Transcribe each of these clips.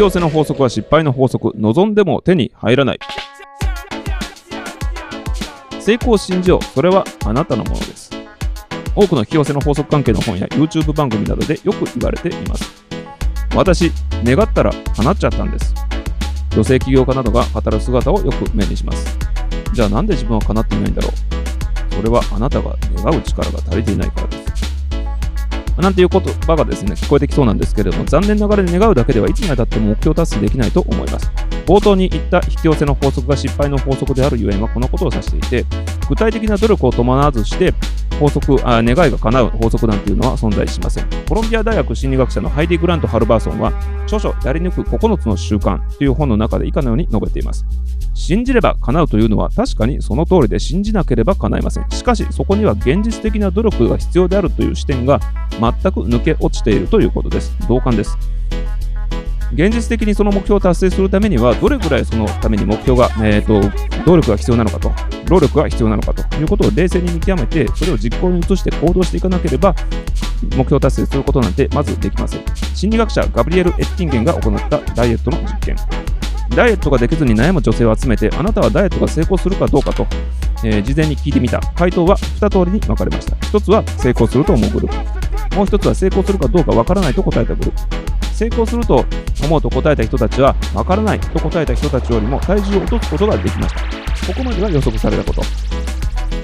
寄せの法則は失敗の法則。望んでも手に入らない。成功を信じよう。それはあなたのものです。多くの引き寄せの法則関係の本や YouTube 番組などでよく言われています。私、願ったら叶っちゃったんです。女性起業家などが語る姿をよく目にします。じゃあなんで自分は叶っていないんだろうそれはあなたが願う力が足りていないから。なんていう言葉がですね、聞こえてきそうなんですけれども、残念ながら願うだけではいつまでたっても目標達成できないと思います。冒頭に言った引き寄せの法則が失敗の法則であるゆえんはこのことを指していて、具体的な努力を伴わずして、法則あ、願いが叶う法則なんていうのは存在しません。コロンビア大学心理学者のハイディ・グラント・ハルバーソンは、著書やり抜く9つの習慣という本の中で以下のように述べています。信じれば叶うというのは確かにその通りで信じなければ叶いません。しかしそこには現実的な努力が必要であるという視点が全く抜け落ちているということです。同感です。現実的にその目標を達成するためには、どれぐらいそのために目標が、えーと、動力が必要なのかと、労力が必要なのかということを冷静に見極めて、それを実行に移して行動していかなければ、目標達成することなんてまずできません。心理学者ガブリエル・エッティンゲンが行ったダイエットの実験。ダイエットができずに悩む女性を集めて、あなたはダイエットが成功するかどうかと、えー、事前に聞いてみた。回答は2通りに分かれました。1つは成功すると思うグループ。もう1つは成功するかどうか分からないと答えたグループ。成功すると思うと答えた人たちは、分からないと答えた人たちよりも体重を落とすことができました。ここまでは予測されたこと。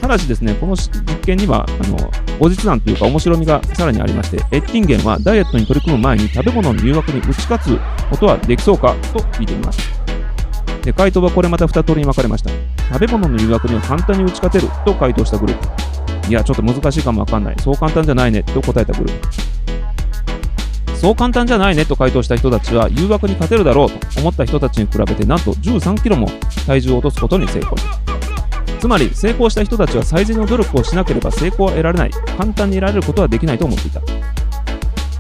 ただしですね、この実験には、あの、後日談というか面白みがさらにありまして、エッティンゲンはダイエットに取り組む前に食べ物の誘惑に打ち勝つことはできそうかと聞いてみます。で回答はこれまた2通りに分かれました。食べ物の誘惑には簡単に打ち勝てると回答したグループ。いや、ちょっと難しいかもわかんない。そう簡単じゃないねと答えたグループ。そう簡単じゃないねと回答した人たちは誘惑に勝てるだろうと思った人たちに比べてなんと13キロも体重を落とすことに成功つまり成功した人たちは最善の努力をしなければ成功は得られない。簡単に得られることはできないと思っていた。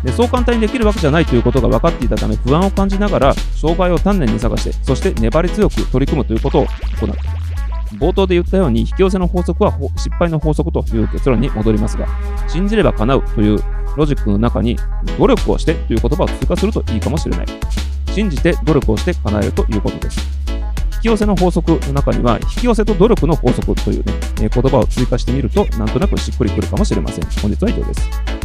でそう簡単にできるわけじゃないということが分かっていたため不安を感じながら障害を丹念に探してそして粘り強く取り組むということを行った。冒頭で言ったように引き寄せの法則は失敗の法則という結論に戻りますが信じれば叶うというロジックの中に努力をしてという言葉を追加するといいかもしれない。信じて努力をして叶えるということです。引き寄せの法則の中には、引き寄せと努力の法則というね、え言葉を追加してみると、なんとなくしっくりくるかもしれません。本日は以上です。